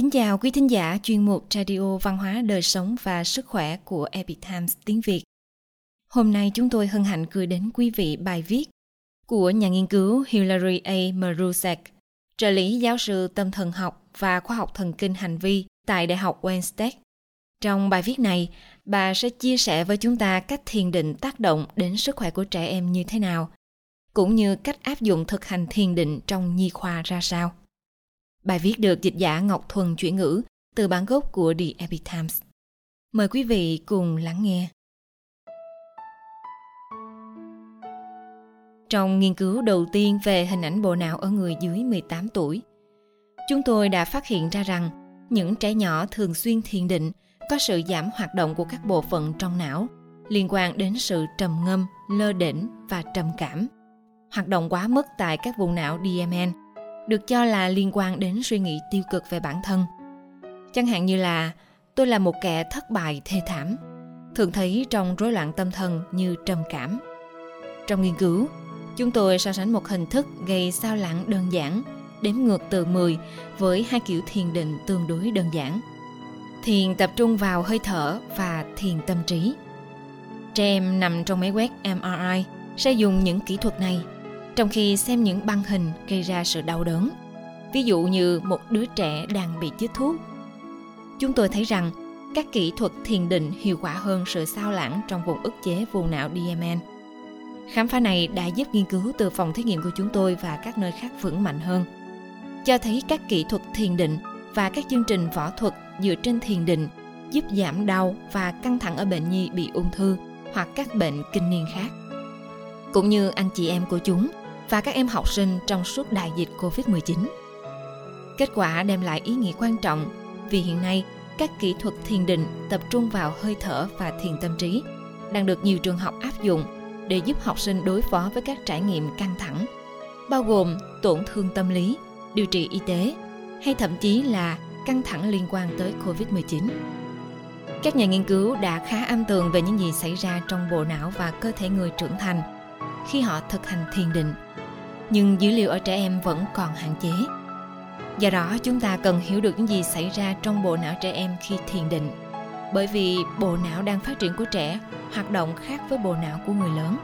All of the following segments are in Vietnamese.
Kính chào quý thính giả chuyên mục Radio Văn hóa Đời sống và Sức khỏe của Epic Times tiếng Việt. Hôm nay chúng tôi hân hạnh gửi đến quý vị bài viết của nhà nghiên cứu Hilary A. Marusek, trợ lý giáo sư tâm thần học và khoa học thần kinh hành vi tại Đại học Wayne State. Trong bài viết này, bà sẽ chia sẻ với chúng ta cách thiền định tác động đến sức khỏe của trẻ em như thế nào, cũng như cách áp dụng thực hành thiền định trong nhi khoa ra sao. Bài viết được dịch giả Ngọc Thuần chuyển ngữ từ bản gốc của The Epic Times. Mời quý vị cùng lắng nghe. Trong nghiên cứu đầu tiên về hình ảnh bộ não ở người dưới 18 tuổi, chúng tôi đã phát hiện ra rằng những trẻ nhỏ thường xuyên thiền định có sự giảm hoạt động của các bộ phận trong não liên quan đến sự trầm ngâm, lơ đễnh và trầm cảm. Hoạt động quá mức tại các vùng não DMN được cho là liên quan đến suy nghĩ tiêu cực về bản thân. Chẳng hạn như là tôi là một kẻ thất bại thê thảm, thường thấy trong rối loạn tâm thần như trầm cảm. Trong nghiên cứu, chúng tôi so sánh một hình thức gây sao lãng đơn giản, đếm ngược từ 10 với hai kiểu thiền định tương đối đơn giản. Thiền tập trung vào hơi thở và thiền tâm trí. Trẻ em nằm trong máy quét MRI sẽ dùng những kỹ thuật này trong khi xem những băng hình gây ra sự đau đớn ví dụ như một đứa trẻ đang bị chích thuốc chúng tôi thấy rằng các kỹ thuật thiền định hiệu quả hơn sự sao lãng trong vùng ức chế vùng não DMN. Khám phá này đã giúp nghiên cứu từ phòng thí nghiệm của chúng tôi và các nơi khác vững mạnh hơn. Cho thấy các kỹ thuật thiền định và các chương trình võ thuật dựa trên thiền định giúp giảm đau và căng thẳng ở bệnh nhi bị ung thư hoặc các bệnh kinh niên khác. Cũng như anh chị em của chúng và các em học sinh trong suốt đại dịch Covid-19. Kết quả đem lại ý nghĩa quan trọng vì hiện nay các kỹ thuật thiền định tập trung vào hơi thở và thiền tâm trí đang được nhiều trường học áp dụng để giúp học sinh đối phó với các trải nghiệm căng thẳng, bao gồm tổn thương tâm lý, điều trị y tế hay thậm chí là căng thẳng liên quan tới Covid-19. Các nhà nghiên cứu đã khá am tường về những gì xảy ra trong bộ não và cơ thể người trưởng thành khi họ thực hành thiền định nhưng dữ liệu ở trẻ em vẫn còn hạn chế. Do đó, chúng ta cần hiểu được những gì xảy ra trong bộ não trẻ em khi thiền định. Bởi vì bộ não đang phát triển của trẻ hoạt động khác với bộ não của người lớn.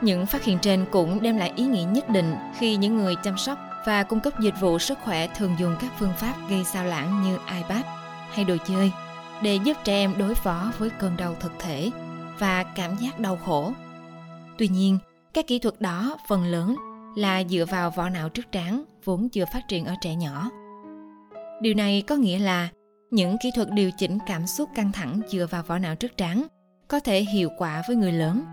Những phát hiện trên cũng đem lại ý nghĩa nhất định khi những người chăm sóc và cung cấp dịch vụ sức khỏe thường dùng các phương pháp gây sao lãng như ipad hay đồ chơi để giúp trẻ em đối phó với cơn đau thực thể và cảm giác đau khổ. Tuy nhiên, các kỹ thuật đó phần lớn là dựa vào vỏ não trước trán vốn chưa phát triển ở trẻ nhỏ. Điều này có nghĩa là những kỹ thuật điều chỉnh cảm xúc căng thẳng dựa vào vỏ não trước trán có thể hiệu quả với người lớn,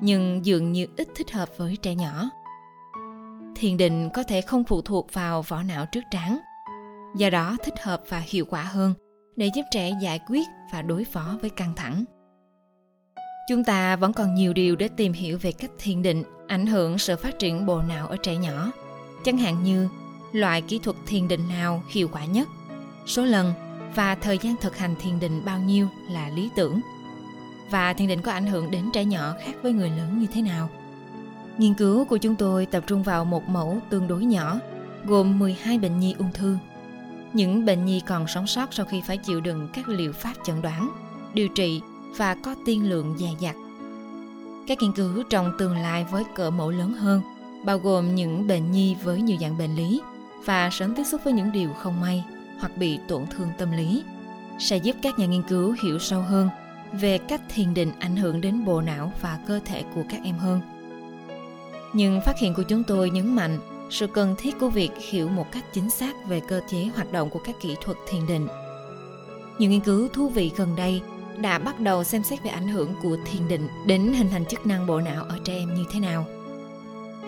nhưng dường như ít thích hợp với trẻ nhỏ. Thiền định có thể không phụ thuộc vào vỏ não trước trán, do đó thích hợp và hiệu quả hơn để giúp trẻ giải quyết và đối phó với căng thẳng. Chúng ta vẫn còn nhiều điều để tìm hiểu về cách thiền định ảnh hưởng sự phát triển bộ não ở trẻ nhỏ. Chẳng hạn như loại kỹ thuật thiền định nào hiệu quả nhất, số lần và thời gian thực hành thiền định bao nhiêu là lý tưởng. Và thiền định có ảnh hưởng đến trẻ nhỏ khác với người lớn như thế nào. Nghiên cứu của chúng tôi tập trung vào một mẫu tương đối nhỏ, gồm 12 bệnh nhi ung thư. Những bệnh nhi còn sống sót sau khi phải chịu đựng các liệu pháp chẩn đoán, điều trị và có tiên lượng dè dặt. Các nghiên cứu trong tương lai với cỡ mẫu lớn hơn, bao gồm những bệnh nhi với nhiều dạng bệnh lý và sớm tiếp xúc với những điều không may hoặc bị tổn thương tâm lý, sẽ giúp các nhà nghiên cứu hiểu sâu hơn về cách thiền định ảnh hưởng đến bộ não và cơ thể của các em hơn. Nhưng phát hiện của chúng tôi nhấn mạnh sự cần thiết của việc hiểu một cách chính xác về cơ chế hoạt động của các kỹ thuật thiền định. Nhiều nghiên cứu thú vị gần đây đã bắt đầu xem xét về ảnh hưởng của thiền định đến hình thành chức năng bộ não ở trẻ em như thế nào.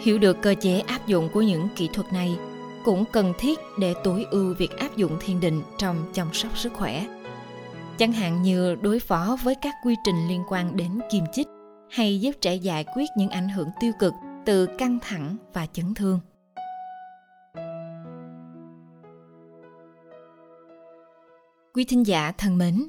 Hiểu được cơ chế áp dụng của những kỹ thuật này cũng cần thiết để tối ưu việc áp dụng thiền định trong chăm sóc sức khỏe. Chẳng hạn như đối phó với các quy trình liên quan đến kiềm chích hay giúp trẻ giải quyết những ảnh hưởng tiêu cực từ căng thẳng và chấn thương. Quý thính giả thân mến,